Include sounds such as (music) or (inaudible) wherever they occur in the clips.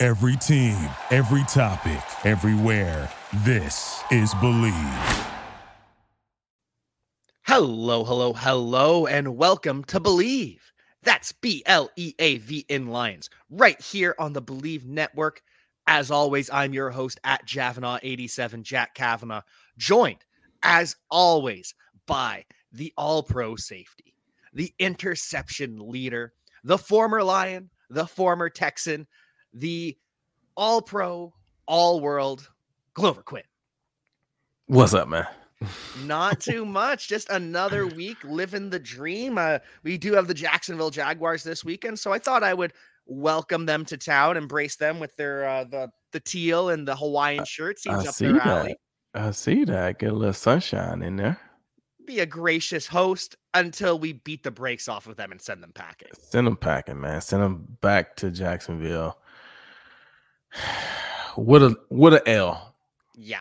Every team, every topic, everywhere. This is Bleav. Hello, hello, hello, and welcome to Bleav. That's B L E A V in Lions, right here on the Bleav Network. As always, I'm your host at Javanaugh87, Jack Kavanaugh, joined as always by the All Pro safety, the interception leader, the former Lion, the former Texan, the All Pro, All World, Glover Quinn. What's up, man? Not (laughs) too much. Just another week living the dream. Uh, we do have the Jacksonville Jaguars this weekend, so I thought I would welcome them to town, embrace them with their uh, the the teal and the Hawaiian shirt. Seems I up see their that. alley. I see that. Get a little sunshine in there. Be a gracious host until we beat the brakes off of them and send them packing. Send them packing, man. Send them back to Jacksonville. What a what a L. Yeah.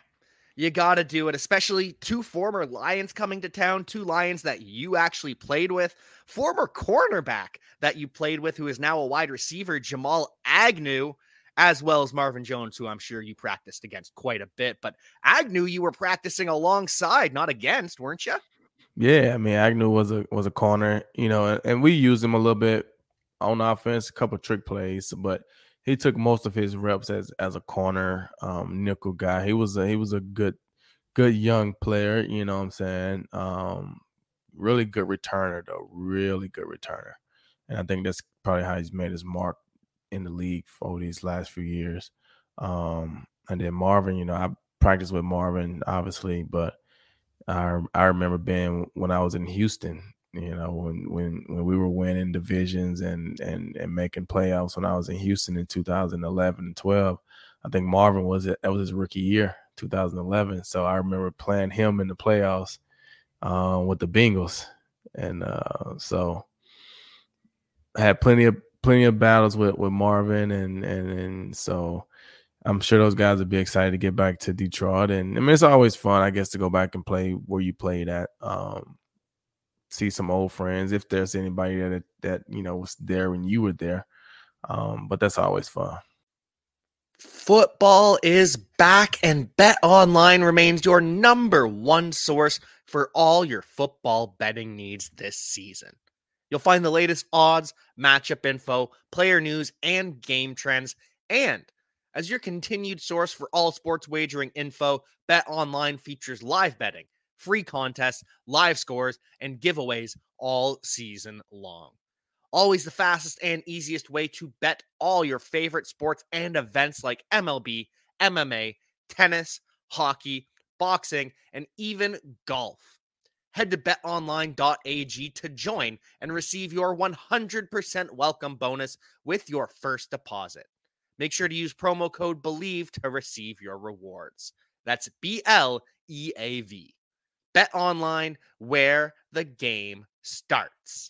You got to do it, especially two former Lions coming to town, two Lions that you actually played with, former cornerback that you played with, who is now a wide receiver, Jamal Agnew, as well as Marvin Jones, who I'm sure you practiced against quite a bit. But Agnew, you were practicing alongside, not against, weren't you? Yeah, I mean Agnew was a was a corner, you know, and, and we used him a little bit on offense, a couple trick plays, but he took most of his reps as as a corner um nickel guy. He was a he was a good good young player, you know what I'm saying? Um really good returner though, really good returner. And I think that's probably how he's made his mark in the league for these last few years. Um and then Marvin, you know, I practiced with Marvin obviously, but I I remember being when I was in Houston, you know, when when when we were winning divisions and and and making playoffs when I was in Houston in 2011 and 12. I think Marvin was it that was his rookie year, 2011. So I remember playing him in the playoffs uh, with the Bengals, and uh, so I had plenty of plenty of battles with with Marvin, and and and so I'm sure those guys would be excited to get back to Detroit. And I mean, it's always fun, I guess, to go back and play where you played at. Um, see some old friends if there's anybody that that you know was there when you were there. Um, but that's always fun. Football is back, and Bet Online remains your number one source for all your football betting needs this season. You'll find the latest odds, matchup info, player news, and game trends. And as your continued source for all sports wagering info, Bet Online features live betting, free contests, live scores, and giveaways all season long. Always the fastest and easiest way to bet all your favorite sports and events like MLB, MMA, tennis, hockey, boxing, and even golf. Head to betonline.ag to join and receive your 100% welcome bonus with your first deposit. Make sure to use promo code BLEAV to receive your rewards. That's B L E A V. Bet online where the game starts.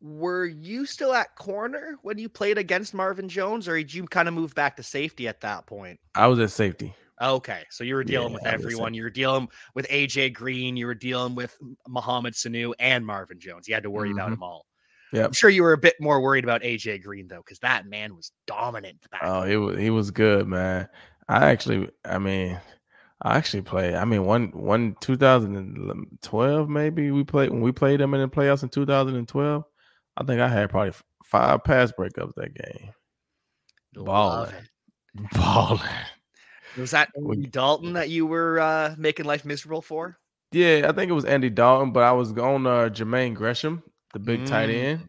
Were you still at corner when you played against Marvin Jones, or did you kind of move back to safety at that point? I was at safety. Okay, so you were dealing Yeah, with everyone. You were dealing with AJ Green. You were dealing with Mohamed Sanu and Marvin Jones. You had to worry about Mhm. them all. Yep. I'm sure you were a bit more worried about AJ Green though, because that man was dominant back. Oh, he was he was good, man. I actually, I mean, I actually played. I mean, one one 2012 maybe we played when we played them in the playoffs in 2012. I think I had probably five pass breakups that game. Balling. Balling. Was that Andy Dalton that you were uh, making life miserable for? Yeah, I think it was Andy Dalton, but I was on uh, Jermaine Gresham, the big tight Mm. end,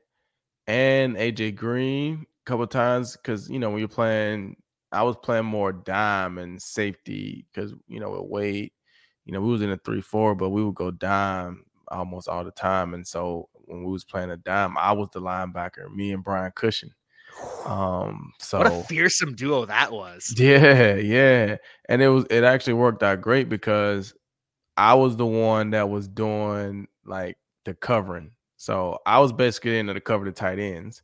and AJ Green a couple times because you know when you're playing, I was playing more dime and safety because you know with Wade, you know we was in a three four, but we would go dime almost all the time, and so when we was playing a dime, I was the linebacker. Me and Brian Cushing (sighs) Um, so what a fearsome duo that was. Yeah, yeah. And it was it actually worked out great because I was the one that was doing like the covering. So I was basically into the cover the tight ends.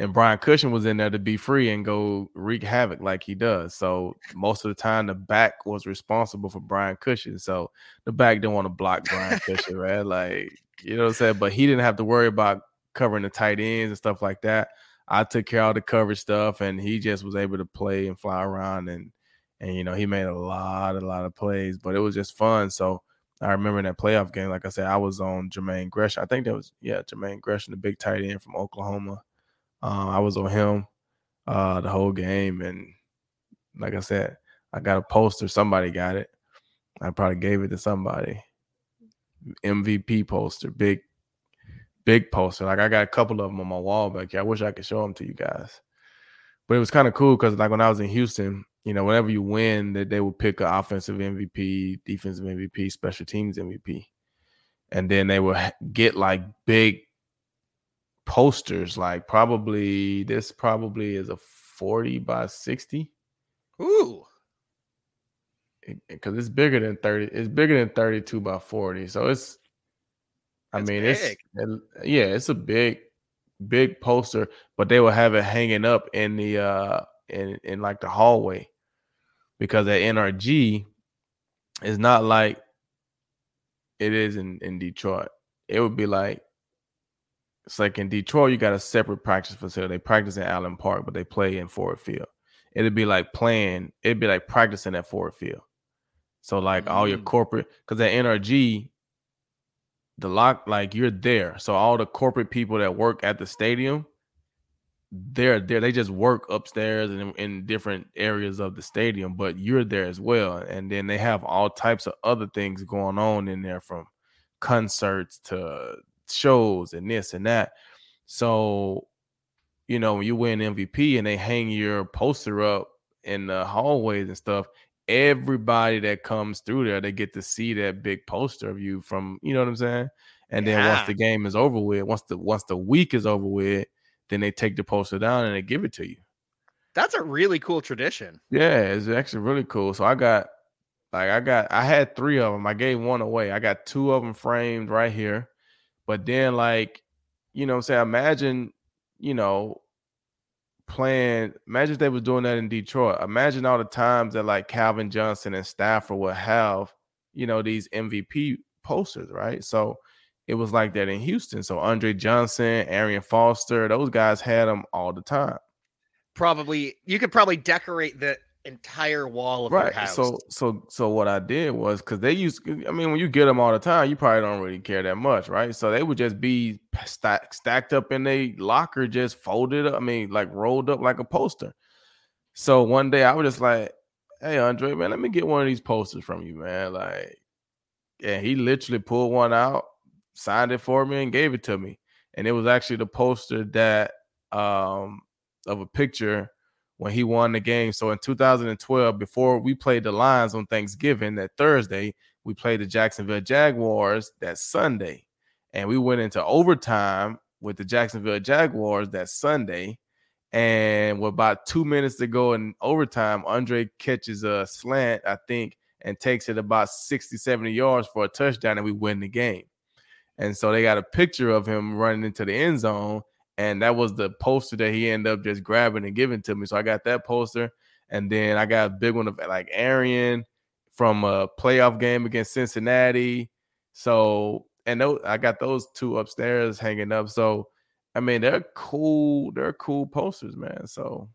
And Brian Cushing was in there to be free and go wreak havoc like he does. So most of the time the back was responsible for Brian Cushing. So the back didn't want to block Brian Cushing, right? Like, you know what I'm saying? But he didn't have to worry about covering the tight ends and stuff like that. I took care of the coverage stuff, and he just was able to play and fly around and and you know he made a lot, a lot of plays, but it was just fun. So I remember that playoff game, like I said, I was on Jermaine Gresham. I think that was yeah, Jermaine Gresham, the big tight end from Oklahoma. Uh, I was on him uh, the whole game, and like I said, I got a poster. Somebody got it. I probably gave it to somebody. MVP poster, big big poster. Like I got a couple of them on my wall back here. I wish I could show them to you guys. But it was kind of cool because like when I was in Houston, you know, whenever you win, that they would pick an offensive MVP, defensive MVP, special teams MVP, and then they would get like big posters. Like probably this probably is a forty by sixty. Ooh. Because it's bigger than 30, it's bigger than 32 by 40. So it's I mean, big. it's yeah, it's a big, big poster, but they will have it hanging up in the uh in in like the hallway because at NRG is not like it is in in Detroit. It would be like it's like in Detroit, you got a separate practice facility. They practice in Allen Park, but they play in Ford Field. It'd be like playing. It'd be like practicing at Ford Field. So like mm. all your mm. corporate, because at NRG the lock like you're there so all the corporate people that work at the stadium they're there they just work upstairs and in, different areas of the stadium but you're there as well and then they have all types of other things going on in there from concerts to shows and this and that so you know when you win mvp and they hang your poster up in the hallways and stuff everybody that comes through there, they get to see that big poster of you from, you know what I'm saying? And then once the game is over with, once the once the week is over with, then they take the poster down and they give it to you. That's a really cool tradition. Yeah, it's actually really cool. So I got like I got I had three of them. I gave one away. I got two of them framed right here. But then like, you know I'm saying? Imagine, you know, playing. Imagine they was doing that in Detroit. Imagine all the times that like Calvin Johnson and Stafford would have, you know, these MVP posters, right? So it was like that in Houston. So Andre Johnson, Arian Foster, those guys had them all the time. Probably you could probably decorate the entire wall of right. house. So so so what I did was because they used. I mean, when you get them all the time, you probably don't really care that much, right? So they would just be stack, stacked up in a locker, just folded up. I mean, like rolled up like a poster. So one day I was just like, "Hey, Andre, man, let me get one of these posters from you, man." Like, yeah, he literally pulled one out, signed it for me, and gave it to me. And it was actually the poster that um of a picture when he won the game. So in 2012, before we played the Lions on Thanksgiving that Thursday, we played the Jacksonville Jaguars that Sunday. And we went into overtime with the Jacksonville Jaguars that Sunday. And with about two minutes to go in overtime, Andre catches a slant, I think, and takes it about 60, 70 yards for a touchdown, and we win the game. And so they got a picture of him running into the end zone and that was the poster that he ended up just grabbing and giving to me. So I got that poster, and then I got a big one of like Arian from a playoff game against Cincinnati. So and those, I got those two upstairs hanging up. So I mean, they're cool. They're cool posters, man. So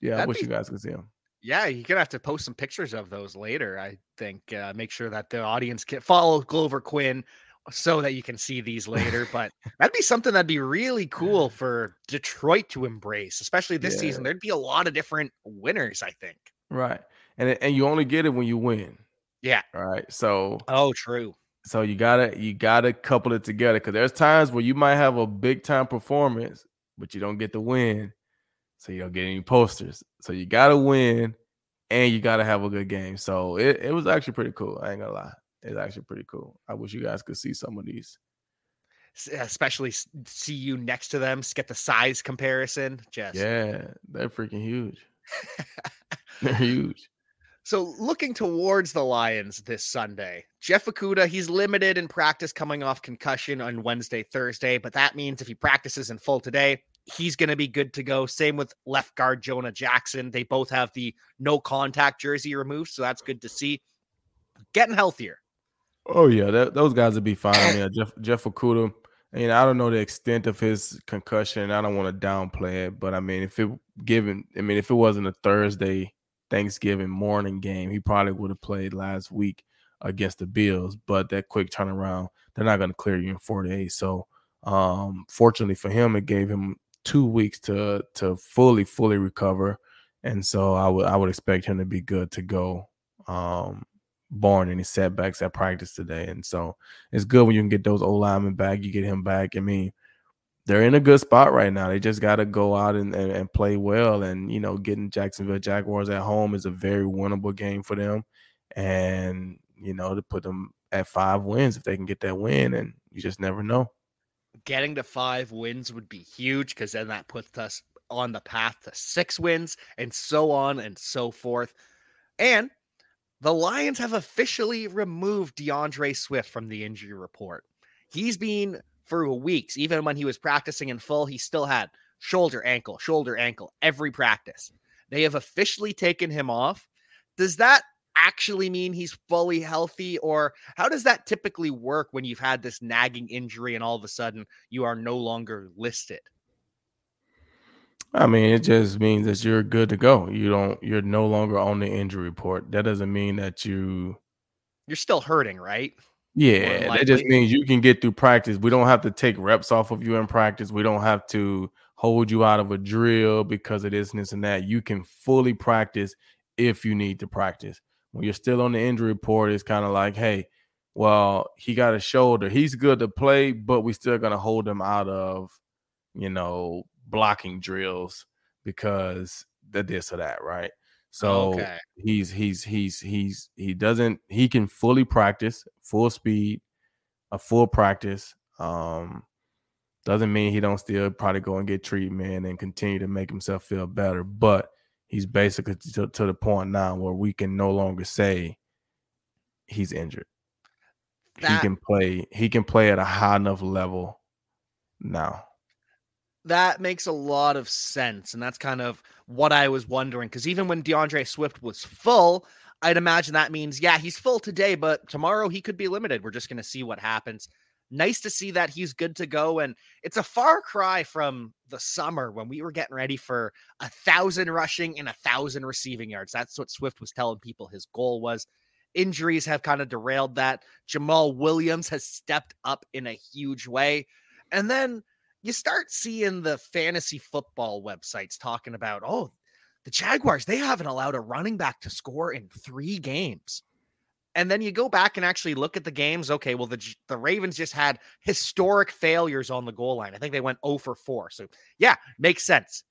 yeah, That'd I wish be, you guys could see them. Yeah, you're gonna have to post some pictures of those later. I think uh, make sure that the audience can follow Glover Quinn so that you can see these later. (laughs) But that'd be something that'd be really cool for Detroit to embrace, especially this yeah. season. There'd be a lot of different winners, I think. Right. And and you only get it when you win. Yeah. All right. So Oh, true. So you gotta you gotta couple it together because there's times where you might have a big time performance, but you don't get the win. So you don't get any posters. So you gotta win and you gotta have a good game. So it, it was actually pretty cool. I ain't gonna lie. It's actually pretty cool. I wish you guys could see some of these. especially see you next to them, get the size comparison. Just yeah, they're freaking huge. (laughs) they're huge. So looking towards the Lions this Sunday, Jeff Okudah, he's limited in practice coming off concussion on Wednesday, Thursday, but that means if he practices in full today, he's going to be good to go. Same with left guard Jonah Jackson. They both have the no contact jersey removed, so that's good to see. Getting healthier. Oh yeah, that, those guys would be fine. Mean, (coughs) Jeff Jeff Okudah. I mean, I don't know the extent of his concussion. I don't want to downplay it, but I mean, if it given, I mean, if it wasn't a Thursday Thanksgiving morning game, he probably would have played last week against the Bills. But that quick turnaround, they're not going to clear you in four days. So, um, fortunately for him, it gave him two weeks to to fully fully recover, and so I would I would expect him to be good to go. Um, barring any setbacks at practice today, and so it's good when you can get those old linemen back. You get him back. I mean, they're in a good spot right now. They just got to go out and, and, and, play well. And, you know, getting Jacksonville Jaguars at home is a very winnable game for them. And, you know, to put them at five wins if they can get that win. And you just never know. Getting to five wins would be huge because then that puts us on the path to six wins and so on and so forth. And the Lions have officially removed D'Andre Swift from the injury report. He's been for weeks. Even when he was practicing in full, he still had shoulder, ankle, shoulder, ankle every practice. They have officially taken him off. Does that actually mean he's fully healthy, or how does that typically work when you've had this nagging injury and all of a sudden you are no longer listed? I mean, it just means that you're good to go. You don't, you're no longer on the injury report. That doesn't mean that you, you're still hurting, right? Yeah, that just means you can get through practice. We don't have to take reps off of you in practice. We don't have to hold you out of a drill because of this and this and that. You can fully practice if you need to practice. When you're still on the injury report, it's kind of like, hey, well, he got a shoulder. He's good to play, but we still gonna hold him out of, you know, blocking drills because the this or that, right? So okay. he's he's he's he's he doesn't he can fully practice full speed, a full practice. Um, doesn't mean he don't still probably go and get treatment and continue to make himself feel better, but he's basically to, to the point now where we can no longer say he's injured. That, he can play. He can play at a high enough level now that makes a lot of sense. And that's kind of what I was wondering. Because even when D'Andre Swift was full, I'd imagine that means, yeah, he's full today, but tomorrow he could be limited. We're just going to see what happens. Nice to see that he's good to go. And it's a far cry from the summer when we were getting ready for a thousand rushing and a thousand receiving yards. That's what Swift was telling people his goal was. Injuries have kind of derailed that. Jamaal Williams has stepped up in a huge way. And then you start seeing the fantasy football websites talking about, oh, the Jaguars, they haven't allowed a running back to score in three games. And then you go back and actually look at the games. Okay, well, the, the Ravens just had historic failures on the goal line. I think they went 0 for 4. So, yeah, makes sense.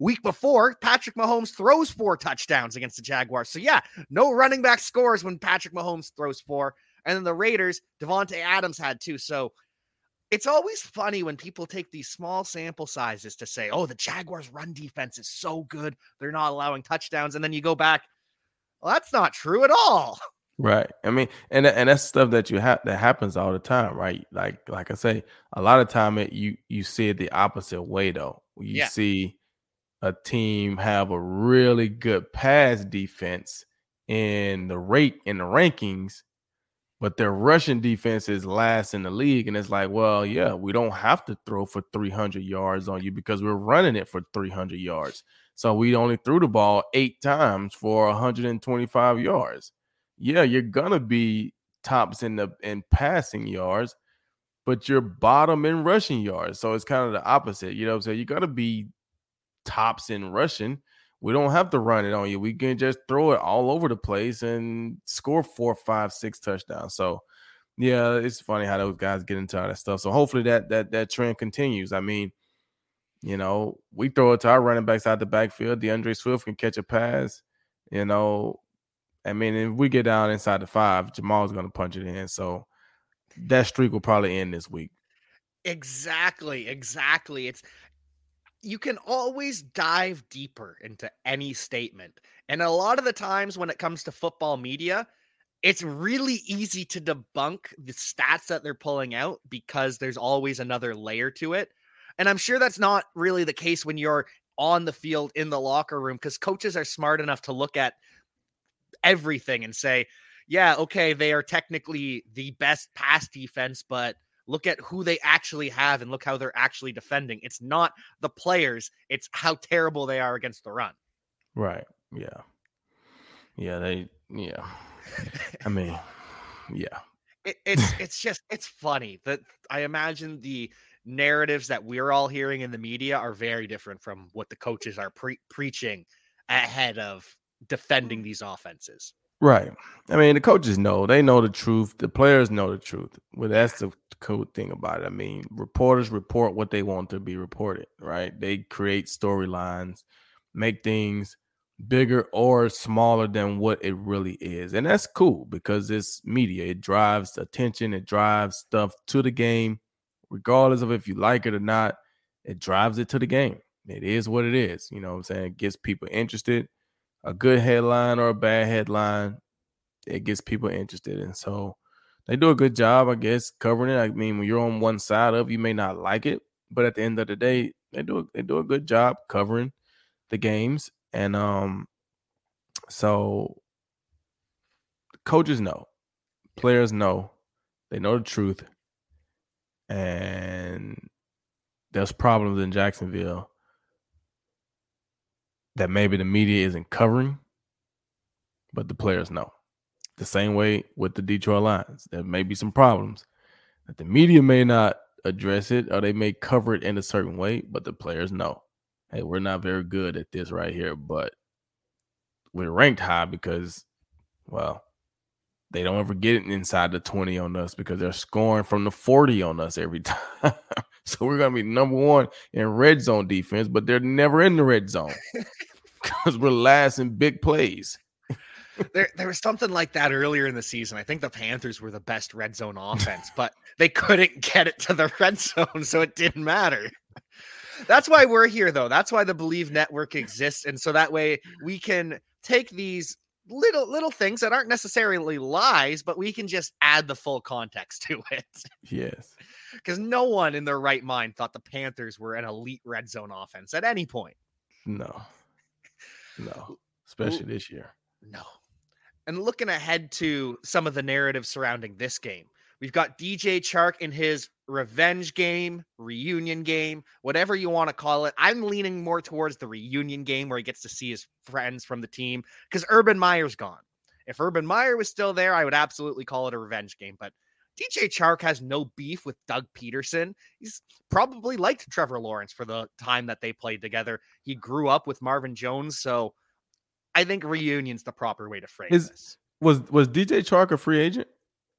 Week before, Patrick Mahomes throws four touchdowns against the Jaguars. So, yeah, no running back scores when Patrick Mahomes throws four. And then the Raiders, Davante Adams had two. So, it's always funny when people take these small sample sizes to say, oh, the Jaguars' run defense is so good. They're not allowing touchdowns. And then you go back, well, that's not true at all. Right. I mean, and and that's stuff that you have that happens all the time, right? Like like I say, a lot of time it you you see it the opposite way though. You yeah. see a team have a really good pass defense in the rate in the rankings, but their rushing defense is last in the league. And it's like, well, yeah, we don't have to throw for 300 yards on you because we're running it for 300 yards. So we only threw the ball eight times for 125 yards. Yeah, you're gonna be tops in the in passing yards, but you're bottom in rushing yards. So it's kind of the opposite. You know what I'm saying? You gotta be tops in rushing we don't have to run it on you. We can just throw it all over the place and score four, five, six touchdowns. So yeah, it's funny how those guys get into all that stuff. So hopefully that that that trend continues. I mean, you know, we throw it to our running backs out the backfield. D'Andre Swift can catch a pass. You know, I mean, if we get down inside the five, Jamaal's going to punch it in. So that streak will probably end this week. Exactly, exactly. It's you can always dive deeper into any statement. And a lot of the times when it comes to football media, it's really easy to debunk the stats that they're pulling out because there's always another layer to it. And I'm sure that's not really the case when you're on the field in the locker room because coaches are smart enough to look at everything and say, yeah, okay, they are technically the best pass defense, but look at who they actually have and look how they're actually defending. It's not the players, it's how terrible they are against the run. Right. Yeah. Yeah, they yeah. I mean, yeah. It, it's (laughs) it's just it's funny that I imagine the narratives that we're all hearing in the media are very different from what the coaches are pre- preaching ahead of defending mm. these offenses. Right. I mean, the coaches know. They know the truth. The players know the truth. Well, that's the cool thing about it. I mean, reporters report what they want to be reported, right? They create storylines, make things bigger or smaller than what it really is. And that's cool because it's media. It drives attention, it drives stuff to the game, regardless of if you like it or not. It drives it to the game. It is what it is. You know what I'm saying? It gets people interested. A good headline or a bad headline, it gets people interested. And so they do a good job, I guess, covering it. I mean, when you're on one side of, you may not like it, but at the end of the day, they do they do a good job covering the games and um, so coaches know, players know, they know the truth, and there's problems in Jacksonville that maybe the media isn't covering, but the players know. The same way with the Detroit Lions, there may be some problems that the media may not address it or they may cover it in a certain way, but the players know hey, we're not very good at this right here, but we're ranked high because, well, they don't ever get it inside the 20 on us because they're scoring from the 40 on us every (laughs) time. so we're going to be number one in red zone defense, but they're never in the red zone (laughs) because we're last in big plays. there, there was something like that earlier in the season. I think the Panthers were the best red zone offense, (laughs) but they couldn't get it to the red zone, so it didn't matter. That's why we're here, though. That's why the Bleav Network exists, and so that way we can take these little little things that aren't necessarily lies, but we can just add the full context to it. Yes, because no one in their right mind thought the Panthers were an elite red zone offense at any point. No, no, especially this year. No. And looking ahead to some of the narrative surrounding this game, we've got DJ Chark in his revenge game, reunion game, whatever you want to call it. I'm leaning more towards the reunion game where he gets to see his friends from the team because Urban Meyer's gone. If Urban Meyer was still there, I would absolutely call it a revenge game. But DJ Chark has no beef with Doug Pederson. He's probably liked Trevor Lawrence for the time that they played together. He grew up with Marvin Jones, so I think reunion's the proper way to phrase His, this. Was was DJ Chark a free agent?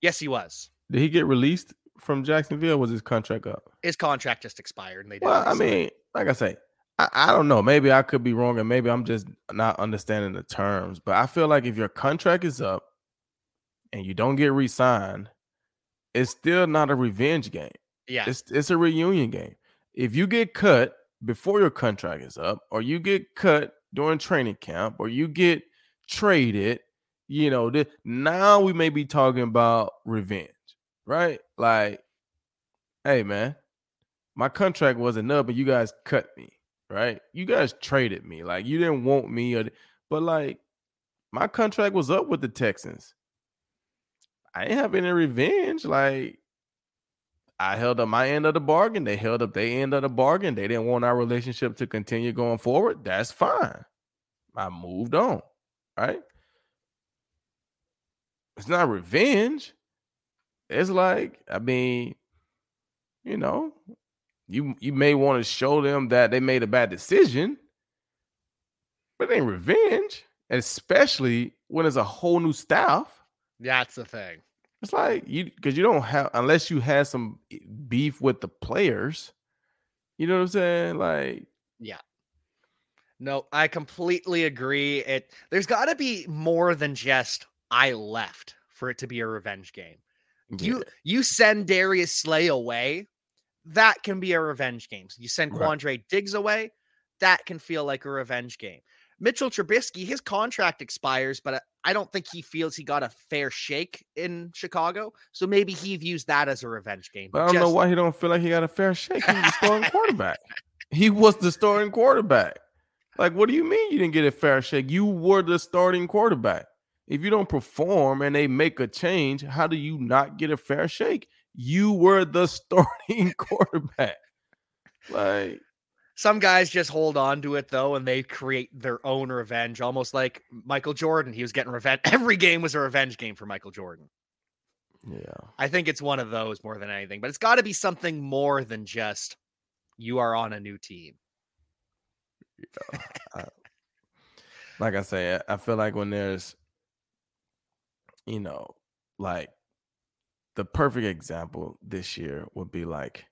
Yes, he was. Did he get released from Jacksonville? was his contract up? His contract just expired, and they. Well, I mean, like I say, I, I don't know. Maybe I could be wrong, and maybe I'm just not understanding the terms. But I feel like if your contract is up and you don't get re-signed, it's still not a revenge game. Yeah, it's it's a reunion game. If you get cut before your contract is up, or you get cut during training camp, or you get traded, you know, th- now we may be talking about revenge right? Like, hey man, my contract wasn't up, but you guys cut me, right? You guys traded me. Like you didn't want me, or but like my contract was up with the Texans. I didn't have any revenge. Like I held up my end of the bargain. They held up their end of the bargain. They didn't want our relationship to continue going forward. That's fine. I moved on. Right. It's not revenge. It's like, I mean, you know, you you may want to show them that they made a bad decision, but it ain't revenge, especially when it's a whole new staff. That's the thing. It's like you because you don't have unless you had some beef with the players. You know what I'm saying? Like, yeah. No, I completely agree. It there's got to be more than just I left for it to be a revenge game. Yeah. You you send Darius Slay away, that can be a revenge game. You send Right. Quandre Diggs away, that can feel like a revenge game. Mitchell Trubisky, his contract expires, but I- don't think he feels he got a fair shake in Chicago. So maybe he views that as a revenge game. But I don't know why he don't feel like he got a fair shake. He was the starting (laughs) quarterback. He was the starting quarterback. Like, what do you mean you didn't get a fair shake? You were the starting quarterback. If you don't perform and they make a change, how do you not get a fair shake? You were the (laughs) starting quarterback. Like, Some guys just hold on to it though, and they create their own revenge, almost like Michael Jordan. He was getting revenge. (laughs) Every game was a revenge game for Michael Jordan. yeah. I think it's one of those more than anything, but it's got to be something more than just you are on a new team. like I say, I I feel like when there's, you know, like the perfect example this year would be like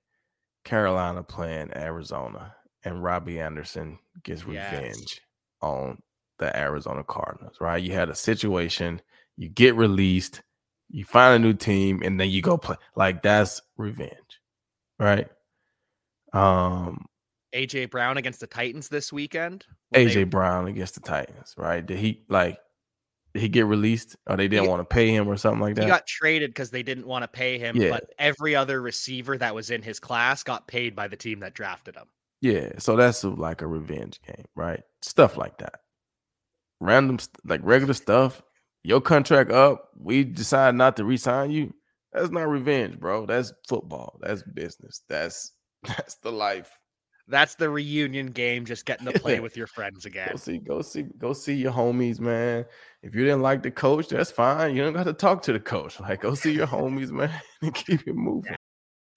Carolina playing Arizona and Robby Anderson gets Yes. revenge on the Arizona Cardinals, right? You had a situation, you get released, you find a new team, and then you go play. Like that's revenge, right? Um, AJ Brown against the Titans this weekend. AJ they- Brown against the Titans, right? Did he like did he get released or they didn't He- want to pay him or something like that? he got traded because they didn't want to pay him, Yeah. but every other receiver that was in his class got paid by the team that drafted him. Yeah, so that's uh, like a revenge game, right? Stuff like that. Random like regular stuff. Your contract up, we decide not to re-sign you. That's not revenge, bro. That's football. That's business. That's (laughs) that's the life. That's the reunion game, just getting to play with your friends again. Go see, go see, go see your homies, man. If you didn't like the coach, that's fine. You don't got to talk to the coach. Like, go see your homies, (laughs) man, and keep it moving.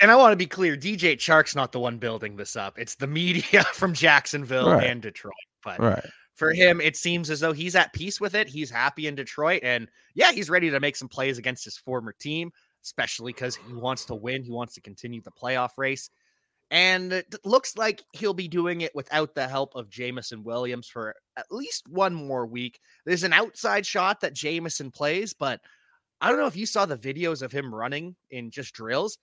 And I want to be clear, DJ Chark's not the one building this up. It's the media (laughs) from Jacksonville Right. and Detroit. But Right. for him, it seems as though he's at peace with it. He's happy in Detroit. And yeah, he's ready to make some plays against his former team, especially because he wants to win. He wants to continue the playoff race. And it looks like he'll be doing it without the help of Jameson Williams for at least one more week. There's an outside shot that Jamison plays, but I don't know if you saw the videos of him running in just drills.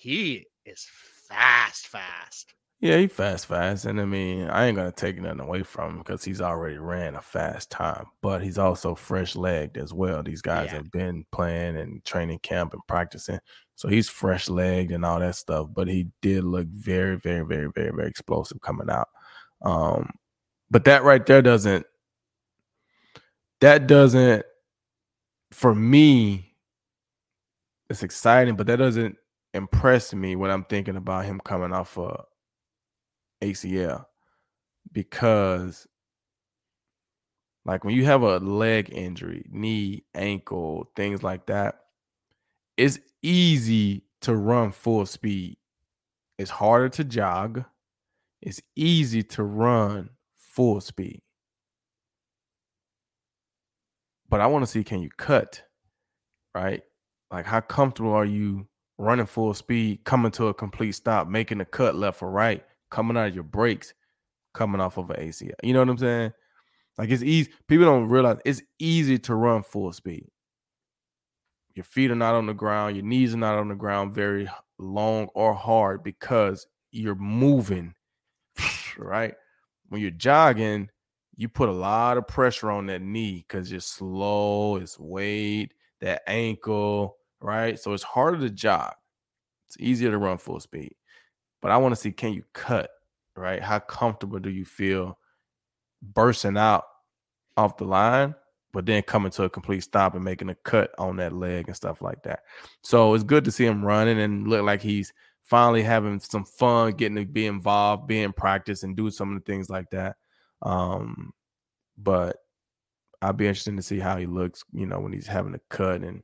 He is fast, fast. Yeah, he fast, fast. And I mean, I ain't gonna take nothing away from him because he's already ran a fast time, but he's also fresh legged as well. These guys Yeah. have been playing and training camp and practicing. So he's fresh legged and all that stuff. But he did look very, very, very, very, very explosive coming out. Um, but that right there doesn't that doesn't for me it's exciting, but that doesn't impress me when I'm thinking about him coming off a ACL because like when you have a leg injury, knee, ankle, things like that, it's easy to run full speed. It's harder to jog. It's easy to run full speed. But I want to see can you cut, right? Like how comfortable are you running full speed, coming to a complete stop, making a cut left or right, coming out of your breaks, coming off of an ACL. You know what I'm saying? Like it's easy. People don't realize it's easy to run full speed. Your feet are not on the ground, your knees are not on the ground very long or hard because you're moving, (laughs) right? When you're jogging, you put a lot of pressure on that knee because you're slow, it's weight, that ankle, right? So it's harder to jog. It's easier to run full speed. But I want to see can you cut, right? How comfortable do you feel bursting out off the line, but then coming to a complete stop and making a cut on that leg and stuff like that. So it's good to see him running and look like he's finally having some fun, getting to be involved, be in practice, and do some of the things like that. Um, but I'd be interested to see how he looks, you know, when he's having a cut and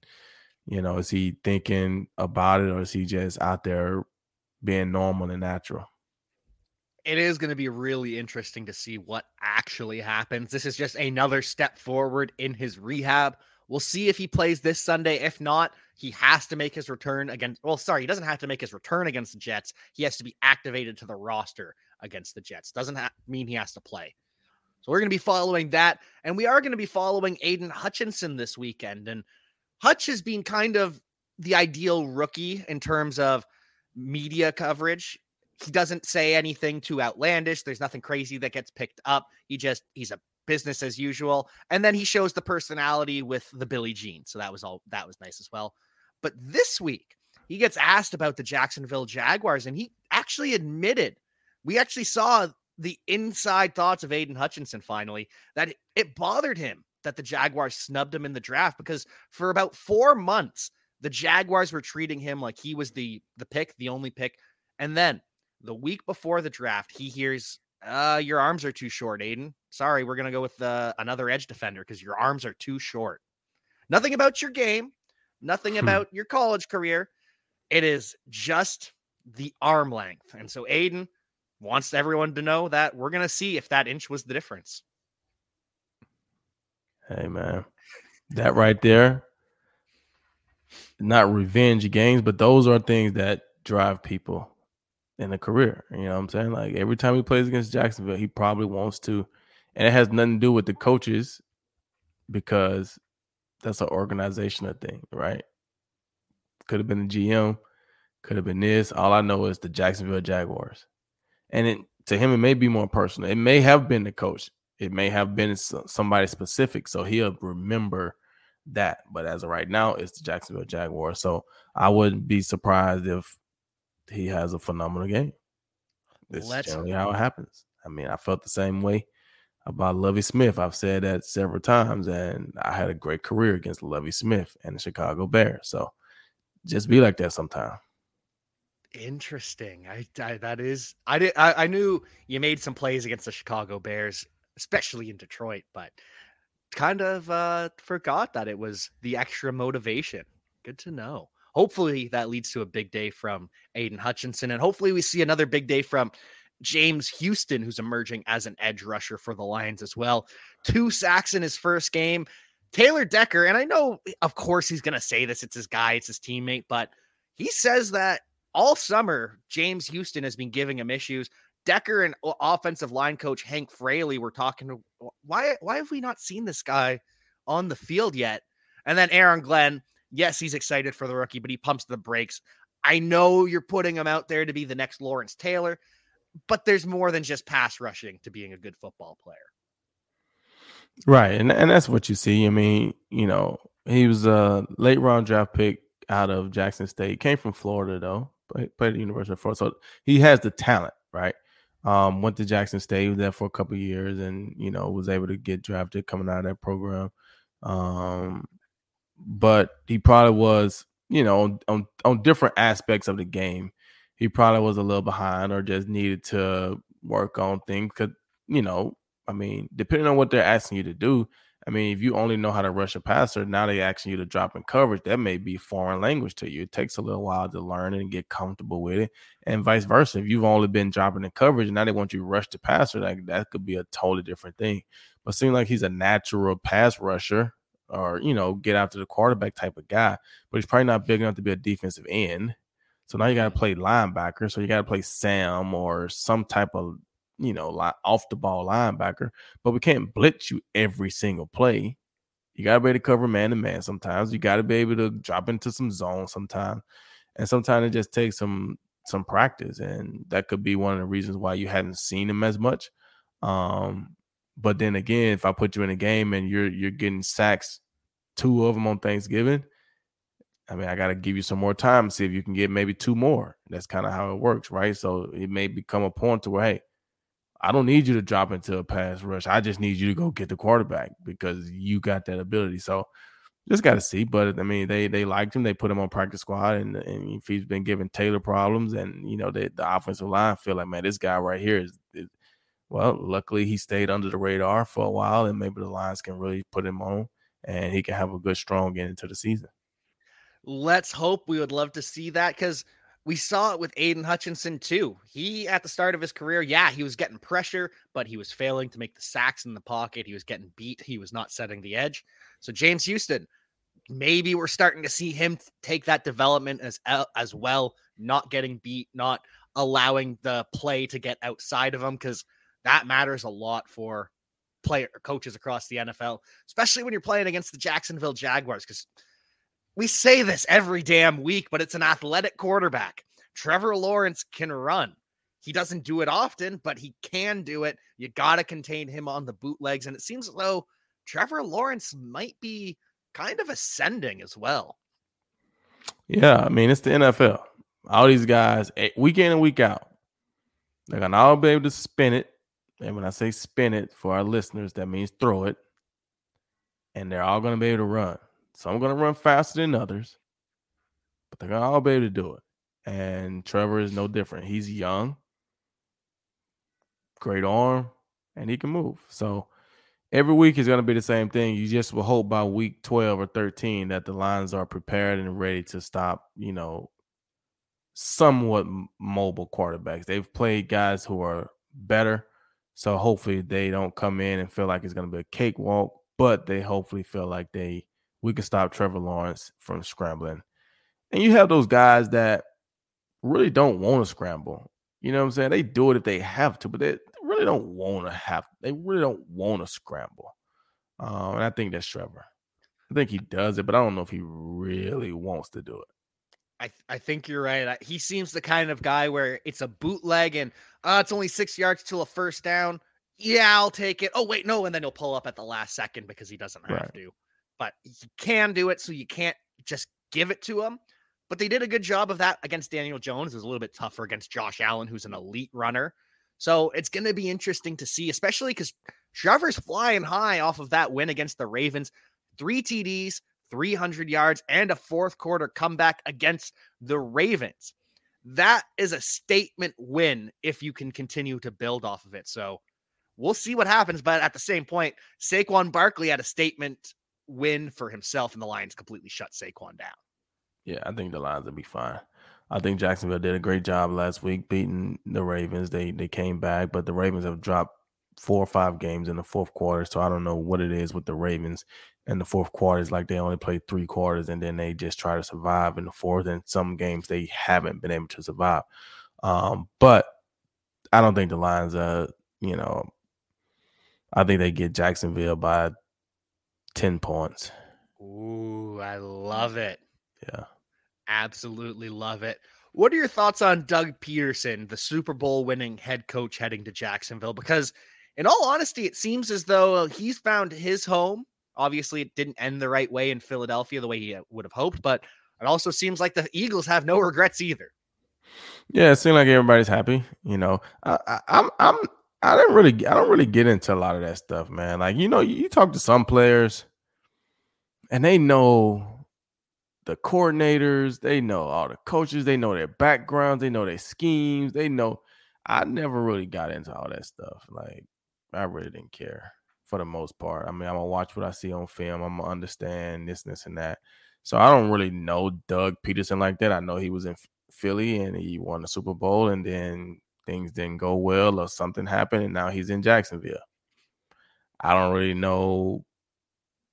you know, is he thinking about it or is he just out there being normal and natural. It is going to be really interesting to see what actually happens. This is just another step forward in his rehab. We'll see if he plays this Sunday. If not, he has to make his return against. Well, sorry, he doesn't have to make his return against the Jets. He has to be activated to the roster against the Jets. Doesn't ha- mean he has to play. So we're going to be following that. And we are going to be following Aidan Hutchinson this weekend. And Hutch has been kind of the ideal rookie in terms of media coverage. He doesn't say anything too outlandish. There's nothing crazy that gets picked up. He just, he's a business as usual. And then he shows the personality with the Billie Jean. So that was all, that was nice as well. But this week, he gets asked about the Jacksonville Jaguars and he actually admitted we actually saw the inside thoughts of Aidan Hutchinson finally that it bothered him that the Jaguars snubbed him in the draft because for about four months the Jaguars were treating him like he was the the pick, the only pick. And then the week before the draft, he hears, uh, your arms are too short, Aidan. Sorry, we're gonna go with uh, another edge defender because your arms are too short. Nothing about your game, nothing hmm. about your college career. It is just the arm length. And so Aidan wants everyone to know that we're going to see if that inch was the difference. Hey, man. That right there, not revenge games, but those are things that drive people in a career. You know what I'm saying? Like every time he plays against Jacksonville, he probably wants to. And it has nothing to do with the coaches because that's an organizational thing, right? Could have been the GM, could have been this. All I know is the Jacksonville Jaguars and it, to him it may be more personal. It may have been the coach. It may have been somebody specific, so he'll remember that. But as of right now, it's the Jacksonville Jaguars. So I wouldn't be surprised if he has a phenomenal game. Let's is generally how it happens. I mean, I felt the same way about Lovie Smith. I've said that several times, and I had a great career against Lovie Smith and the Chicago Bears. So just be like that sometime. Interesting. I, I, that is I did I, I knew you made some plays against the Chicago Bears, especially in Detroit, but kind of uh forgot that it was the extra motivation. Good to know. Hopefully that leads to a big day from Aidan Hutchinson, and hopefully we see another big day from James Houston, who's emerging as an edge rusher for the Lions as well. Two sacks in his first game. Taylor Decker, and I know, of course, he's going to say this. It's his guy, it's his teammate, but he says that all summer, James Houston has been giving him issues. Decker and offensive line coach Hank Fraley were talking why why have we not seen this guy on the field yet? And then Aaron Glenn, yes, he's excited for the rookie, but he pumps the brakes. I know you're putting him out there to be the next Lawrence Taylor, but there's more than just pass rushing to being a good football player. Right. And and that's what you see. I mean, you know, he was a late round draft pick out of Jackson State. Came from Florida though played, at the University of Florida. So he has the talent, right? Um, went to Jackson State, was there for a couple years, and you know was able to get drafted coming out of that program. Um, but he probably was, you know, on, on different aspects of the game. He probably was a little behind, or just needed to work on things. Cause you know, I mean, depending on what they're asking you to do, I mean, if you only know how to rush a passer, now they asking you to drop in coverage. That may be foreign language to you. It takes a little while to learn and get comfortable with it, and vice versa. If you've only been dropping in coverage, and now they want you to rush the passer. Like that could be a totally different thing. But seems like he's a natural pass rusher, or you know, get after the quarterback type of guy. But he's probably not big enough to be a defensive end. So now you got to play linebacker. So you got to play Sam or some type of you know, off the ball linebacker, but we can't blitz you every single play. You got to be able to cover man to man sometimes. You got to be able to drop into some zone sometimes. And sometimes it just takes some some practice. And that could be one of the reasons why you hadn't seen him as much. Um, but then again, if I put you in a game and you're you're getting sacks, two of them on Thanksgiving, I mean, I got to give you some more time, see if you can get maybe two more. That's kind of how it works, right? So it may become a point to where, hey, I don't need you to drop into a pass rush. I just need you to go get the quarterback because you got that ability. So just got to see. But I mean, they they liked him. They put him on practice squad, and, and if he's been giving Taylor problems, and you know the the offensive line feel like man, this guy right here is, is, well. Luckily, he stayed under the radar for a while, and maybe the Lions can really put him on, and he can have a good strong end into the season. Let's hope. We would love to see that because we saw it with Aidan Hutchinson too. He at the start of his career, yeah, he was getting pressure, but he was failing to make the sacks in the pocket. He was getting beat. He was not setting the edge. So James Houston, maybe we're starting to see him take that development as as well, not getting beat, not allowing the play to get outside of him because that matters a lot for player coaches across the NFL, especially when you're playing against the Jacksonville Jaguars because we say this every damn week, but it's an athletic quarterback. Trevor Lawrence can run. He doesn't do it often, but he can do it. You got to contain him on the bootlegs. And it seems as though Trevor Lawrence might be kind of ascending as well. Yeah. I mean, it's the NFL. All these guys, eh, week in and week out, they're going to all be able to spin it. And when I say spin it for our listeners, that means throw it. And they're all going to be able to run. Some are going to run faster than others, but they're going to all be able to do it. And Trevor is no different. He's young, great arm, and he can move. So every week is going to be the same thing. You just will hope by week 12 or 13 that the lines are prepared and ready to stop, you know, somewhat mobile quarterbacks. They've played guys who are better. So hopefully they don't come in and feel like it's going to be a cakewalk, but they hopefully feel like they we can stop Trevor Lawrence from scrambling. And you have those guys that really don't want to scramble. You know what I'm saying? They do it if they have to, but they really don't want to have. They really don't want to scramble. Um, and I think that's Trevor. I think he does it, but I don't know if he really wants to do it. I, I think you're right. He seems the kind of guy where it's a bootleg and uh, it's only six yards till a first down. Yeah, I'll take it. Oh wait, no, and then he'll pull up at the last second because he doesn't have right. to but he can do it, so you can't just give it to him. But they did a good job of that against Daniel Jones. It was a little bit tougher against Josh Allen, who's an elite runner. So it's going to be interesting to see, especially because Trevor's flying high off of that win against the Ravens. Three TDs, 300 yards, and a fourth quarter comeback against the Ravens. That is a statement win if you can continue to build off of it. So we'll see what happens. But at the same point, Saquon Barkley had a statement win for himself, and the Lions completely shut Saquon down. Yeah, I think the Lions will be fine. I think Jacksonville did a great job last week beating the Ravens. They they came back, but the Ravens have dropped four or five games in the fourth quarter. So I don't know what it is with the Ravens in the fourth quarter. It's like they only play three quarters and then they just try to survive in the fourth. And some games they haven't been able to survive. Um, but I don't think the Lions are, you know, I think they get Jacksonville by 10 points. Ooh, I love it. Yeah. Absolutely love it. What are your thoughts on Doug Pederson, the Super Bowl winning head coach heading to Jacksonville? Because, in all honesty, it seems as though he's found his home. Obviously, it didn't end the right way in Philadelphia the way he would have hoped, but it also seems like the Eagles have no regrets either. Yeah, it seems like everybody's happy. You know, I, I, I'm, I'm, I didn't really, I don't really get into a lot of that stuff, man. Like, you know, you, you talk to some players, and they know the coordinators, they know all the coaches, they know their backgrounds, they know their schemes, they know. I never really got into all that stuff. Like, I really didn't care for the most part. I mean, I'm gonna watch what I see on film. I'm gonna understand this, this, and that. So I don't really know Doug Pederson like that. I know he was in Philly and he won the Super Bowl, and then things didn't go well or something happened, and now he's in Jacksonville. I don't really know.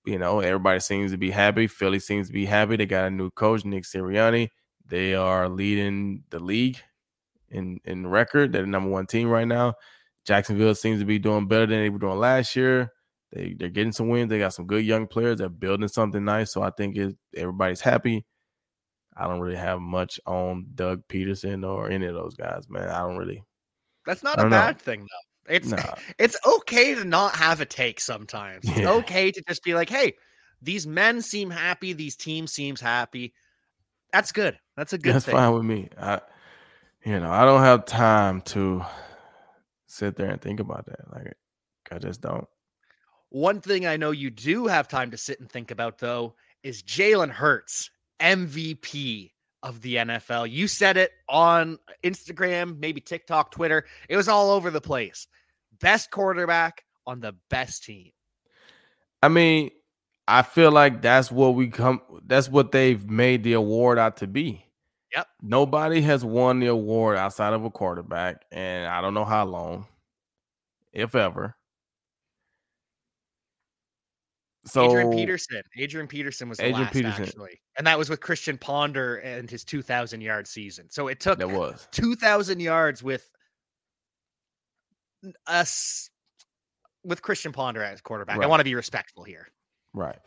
You know, everybody seems to be happy. Philly seems to be happy. They got a new coach, Nick Sirianni. They are leading the league in in record. They're the number one team right now. Jacksonville seems to be doing better than they were doing last year. They they're getting some wins. They got some good young players. They're building something nice. So I think it, everybody's happy. I don't really have much on Doug Pederson or any of those guys, man. I don't really. That's not a bad know. thing, though. It's nah. (laughs) it's okay to not have a take sometimes. It's yeah. okay to just be like, hey, these men seem happy, these teams seems happy. That's good. That's a good That's fine with me. I you know, I don't have time to sit there and think about that. Like I just don't. One thing I know you do have time to sit and think about though is Jalen Hurts MVP of the NFL. You said it on Instagram, maybe TikTok, Twitter. It was all over the place. Best quarterback on the best team. I mean, I feel like that's what we come that's what they've made the award out to be. Yep. Nobody has won the award outside of a quarterback, and I don't know how long, if ever. So Adrian Peterson. Adrian Peterson was the Adrian last Peterson. actually, and that was with Christian Ponder and his 2,000 yard season. So it took that was 2,000 yards with us with Christian Ponder as quarterback. I want to be respectful here. right,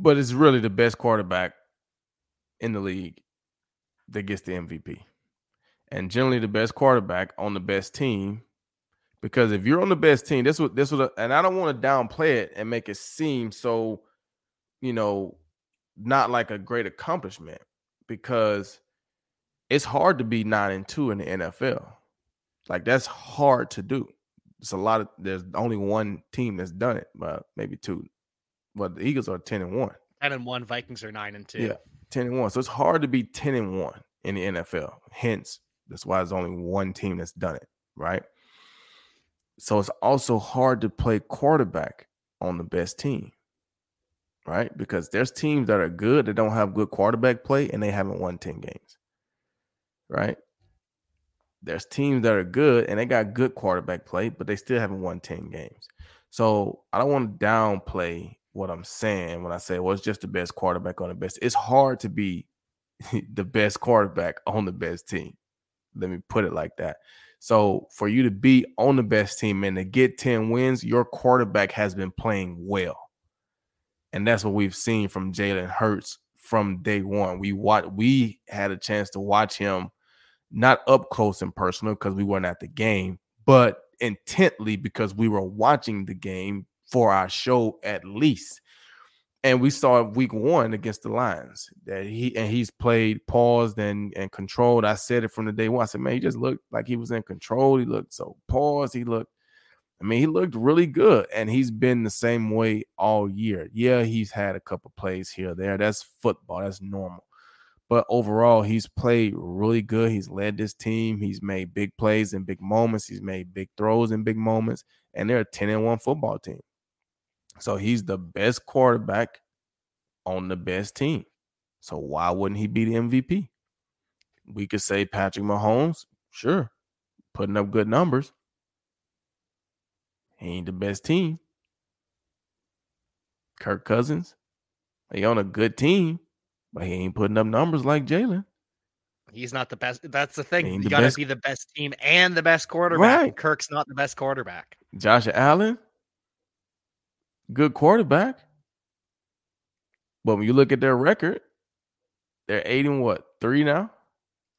but it's really the best quarterback in the league that gets the MVP, and generally the best quarterback on the best team. Because if you're on the best team, this would this would, and I don't want to downplay it and make it seem so, you know, not like a great accomplishment. Because it's hard to be nine and two in the NFL. Like that's hard to do. It's a lot of there's only one team that's done it, but maybe two. But the Eagles are 10 and 1. 10 and 1, Vikings are 9 and 2. Yeah. 10 and 1. So it's hard to be 10 and 1 in the NFL. Hence, that's why there's only one team that's done it, right? So it's also hard to play quarterback on the best team, right? Because there's teams that are good that don't have good quarterback play and they haven't won 10 games, right? There's teams that are good and they got good quarterback play, but they still haven't won 10 games. So I don't want to downplay what I'm saying when I say, well, it's just the best quarterback on the best. It's hard to be (laughs) the best quarterback on the best team. Let me put it like that. So for you to be on the best team and to get 10 wins, your quarterback has been playing well. And that's what we've seen from Jalen Hurts from day one. We watch we had a chance to watch him not up close and personal because we weren't at the game, but intently because we were watching the game for our show at least. And we saw week one against the Lions that he and he's played paused and and controlled. I said it from the day one. I said, man, he just looked like he was in control. He looked so paused. He looked, I mean, he looked really good. And he's been the same way all year. Yeah, he's had a couple plays here there. That's football. That's normal. But overall, he's played really good. He's led this team. He's made big plays in big moments. He's made big throws in big moments. And they're a 10 and 1 football team. So he's the best quarterback on the best team. So why wouldn't he be the MVP? We could say Patrick Mahomes, sure, putting up good numbers. He ain't the best team. Kirk Cousins, he on a good team, but he ain't putting up numbers like Jalen. He's not the best. That's the thing. You got to be the best team and the best quarterback. Right. Kirk's not the best quarterback. Josh Allen, good quarterback. But when you look at their record, they're eight and what? Three now?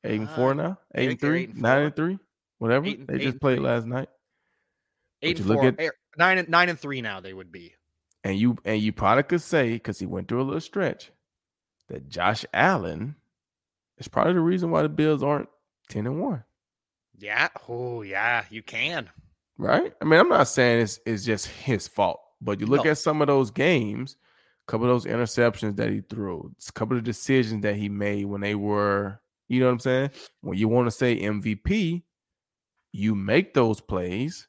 Eight and four Uh, now? Eight and three? eight and Nine and three? Whatever. Eight they eight just played last night. Eight and look four, at- nine and nine and three now they would be. And you and you probably could say, because he went through a little stretch, that Josh Allen is probably the reason why the Bills aren't 10 and 1. Yeah. Oh yeah, you can. right? I mean, I'm not saying it's, it's just his fault, but you look No. at some of those games, a couple of those interceptions that he threw, a couple of decisions that he made when they were, you know what I'm saying? When you want to say MVP, you make those plays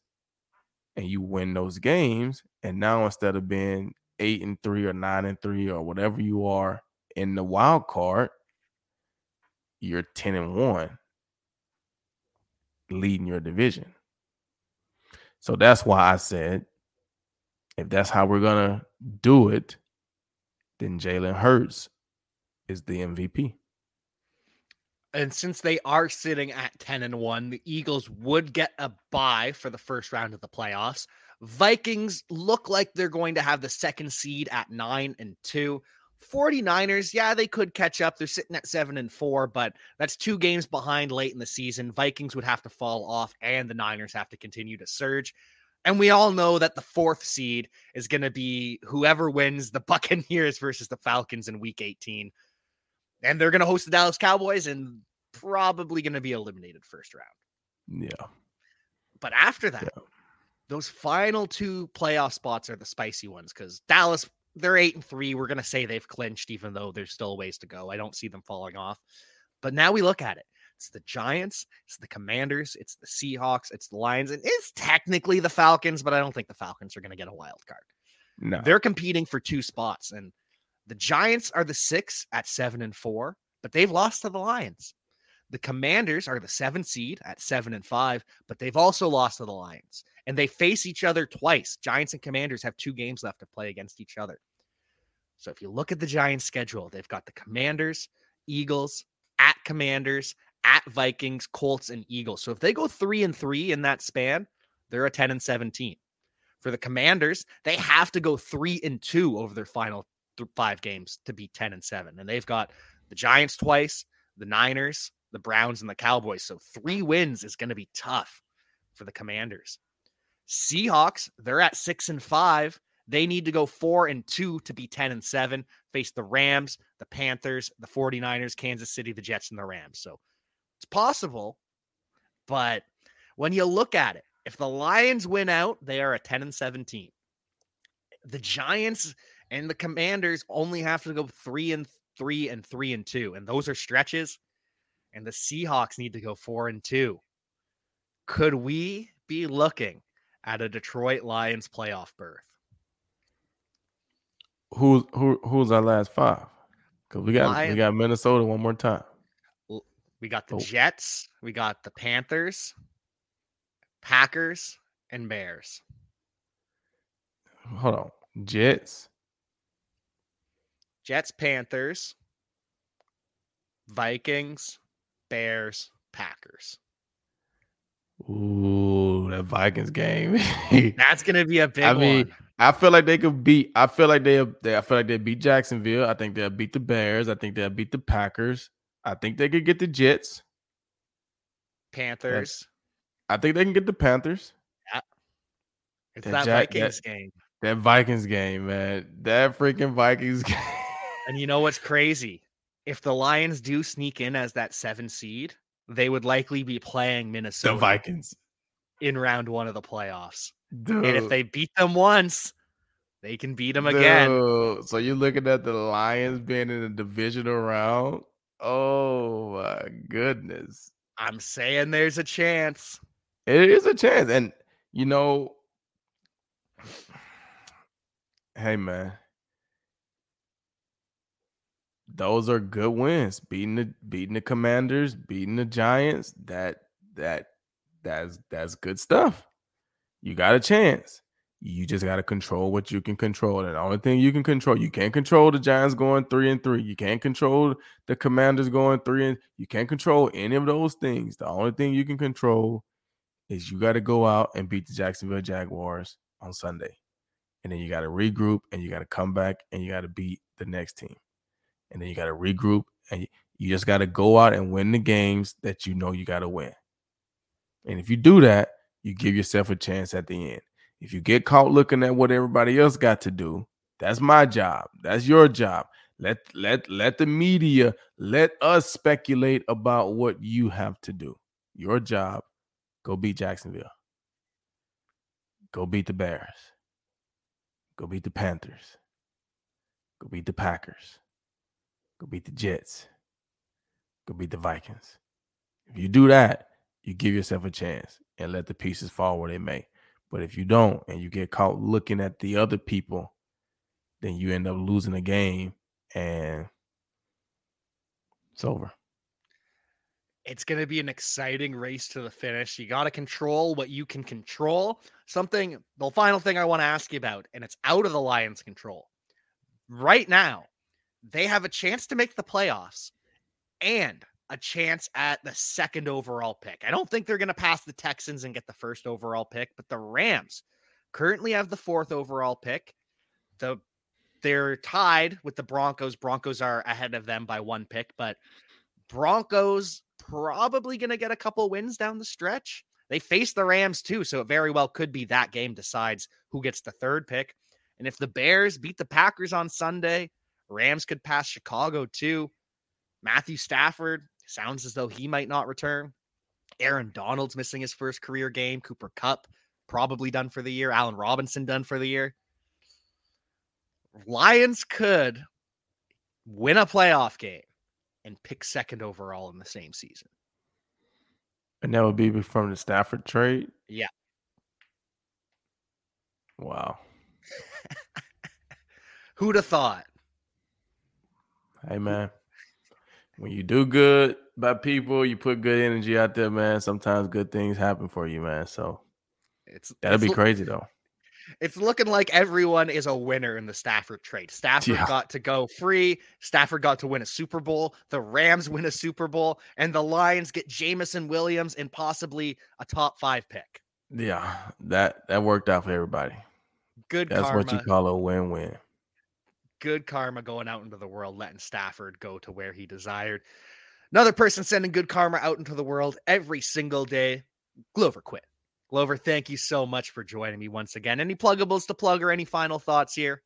and you win those games. And now instead of being eight and three or nine and three or whatever you are in the wild card, you're 10 and one leading your division. So that's why I said, if that's how we're gonna do it, then Jalen Hurts is the MVP. And since they are sitting at 10 and 1, the Eagles would get a bye for the first round of the playoffs. Vikings look like they're going to have the second seed at 9 and 2. 49ers, yeah, they could catch up. They're sitting at 7 and 4, but that's two games behind late in the season. Vikings would have to fall off and the Niners have to continue to surge. And we all know that the fourth seed is going to be whoever wins the (laughs) Buccaneers versus the Falcons in week 18 and they're going to host the Dallas Cowboys and probably going to be eliminated first round. Yeah. But after that, those final two playoff spots are the spicy ones because Dallas, they're eight and three. We're going to say they've clinched, even though there's still ways to go. I don't see them falling off. But now we look at it. It's the Giants, it's the Commanders, it's the Seahawks, it's the Lions, and it's technically the Falcons, but I don't think the Falcons are going to get a wild card. No. They're competing for two spots, and the Giants are the six at seven and four. but they've lost to the Lions. The Commanders are the seven seed at seven and five, but they've also lost to the Lions. And they face each other twice. Giants and Commanders have two games left to play against each other. So if you look at the Giants' schedule, they've got the Commanders, Eagles, at Commanders, at Vikings, Colts, and Eagles. So if they go three and three in that span, they're a 10 and 17. For the Commanders, they have to go three and two over their final th- five games to be 10 and seven. And they've got the Giants twice, the Niners, the Browns, and the Cowboys. So three wins is going to be tough for the Commanders. Seahawks, they're at six and five. They need to go four and two to be 10 and seven, face the Rams, the Panthers, the 49ers, Kansas City, the Jets, and the Rams. So it's possible. But when you look at it, if the Lions win out, they are a 10 and 17. The Giants and the Commanders only have to go three and three and three and two. And those are stretches. And the Seahawks need to go four and two. Could we be looking at a Detroit Lions playoff berth? Who's who? Who's our last five? Because we got Lion- we got Minnesota one more time. We got the Oh. Jets, we got the Panthers, Packers, and Bears. Hold on, Jets. Jets, Panthers, Vikings, Bears, Packers. Ooh, that Vikings game. (laughs) That's gonna be a big I mean, one. I feel like they could beat. I feel like they. they I feel like they beat Jacksonville. I think they'll beat the Bears. I think they'll beat the Packers. I think they could get the Jets. Panthers. I think they can get the Panthers. It's that that, Jack- that- Vikings game. That Vikings game, man. That freaking Vikings (laughs) game. And you know what's crazy? If the Lions do sneak in as that seven seed, they would likely be playing the Minnesota Vikings. in round one of the playoffs. Dude. And if they beat them once, they can beat them again. So you're looking at the Lions being in a divisional round. Oh my goodness. I'm saying there's a chance. It is a chance. And you know, hey man. Those are good wins. Beating the beating the commanders, beating the giants. That that that's that's good stuff. You got a chance. You just got to control what you can control. And the only thing you can control, you can't control the Giants going three and three. You can't control the Commanders going three and you can't control any of those things. The only thing you can control is you got to go out and beat the Jacksonville Jaguars on Sunday. And then you got to regroup and you got to come back and you got to beat the next team. And then you got to regroup and you just got to go out and win the games that you know you got to win. And if you do that, you give yourself a chance at the end. If you get caught looking at what everybody else got to do, that's my job. That's your job. Let let let the media let us speculate about what you have to do. Your job, go beat Jacksonville. Go beat the Bears. Go beat the Panthers. Go beat the Packers. Go beat the Jets. Go beat the Vikings. If you do that, you give yourself a chance and let the pieces fall where they may. But if you don't and you get caught looking at the other people, then you end up losing the game and it's over. It's going to be an exciting race to the finish. You got to control what you can control. Something, the final thing I want to ask you about, and it's out of the Lions' control. Right now, they have a chance to make the playoffs and a chance at the second overall pick. I don't think they're going to pass the Texans and get the first overall pick, but the Rams currently have the fourth overall pick. The they're tied with the Broncos. Broncos are ahead of them by one pick, but Broncos probably going to get a couple wins down the stretch. They face the Rams too, so it very well could be that game decides who gets the third pick. And if the Bears beat the Packers on Sunday, Rams could pass Chicago too. Matthew Stafford sounds as though he might not return. Aaron Donald's missing his first career game. Cooper Kupp probably done for the year. Allen Robinson done for the year. Lions could win a playoff game and pick second overall in the same season. And that would be from the Stafford trade. Yeah. Wow. (laughs) Who'd have thought? Hey man. When you do good by people, you put good energy out there, man. Sometimes good things happen for you, man. So It's that'd it's be crazy though. it's looking like everyone is a winner in the Stafford trade. (laughs) Stafford Yeah. got to go free. Stafford got to win a Super Bowl. The Rams win a Super Bowl, and the Lions get Jameson Williams and possibly a top five pick. Yeah, that that worked out for everybody. Good That's karma. what you call a win-win. Good karma going out into the world, letting Stafford go to where he desired. Another person sending good karma out into the world every single day. Glover Quin. Glover, thank you so much for joining me once again. Any pluggables to plug or any final thoughts here?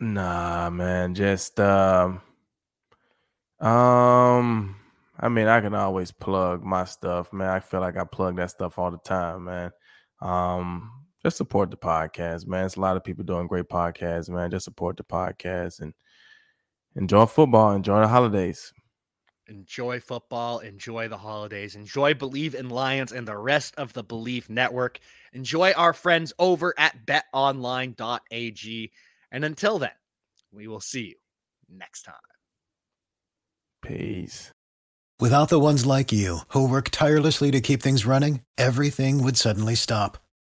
Nah, man, just um, um, I mean, I can always plug my stuff, man. I feel like I plug that stuff all the time, man. Um, just support the podcast, man. It's a lot of people doing great podcasts, man. Just support the podcast and enjoy football, enjoy the holidays. Enjoy football, enjoy the holidays, enjoy Bleav in Lions and the rest of the Bleav Network. Enjoy our friends over at betonline.ag. And until then, we will see you next time. Peace. Without the ones like you, who work tirelessly to keep things running, everything would suddenly stop.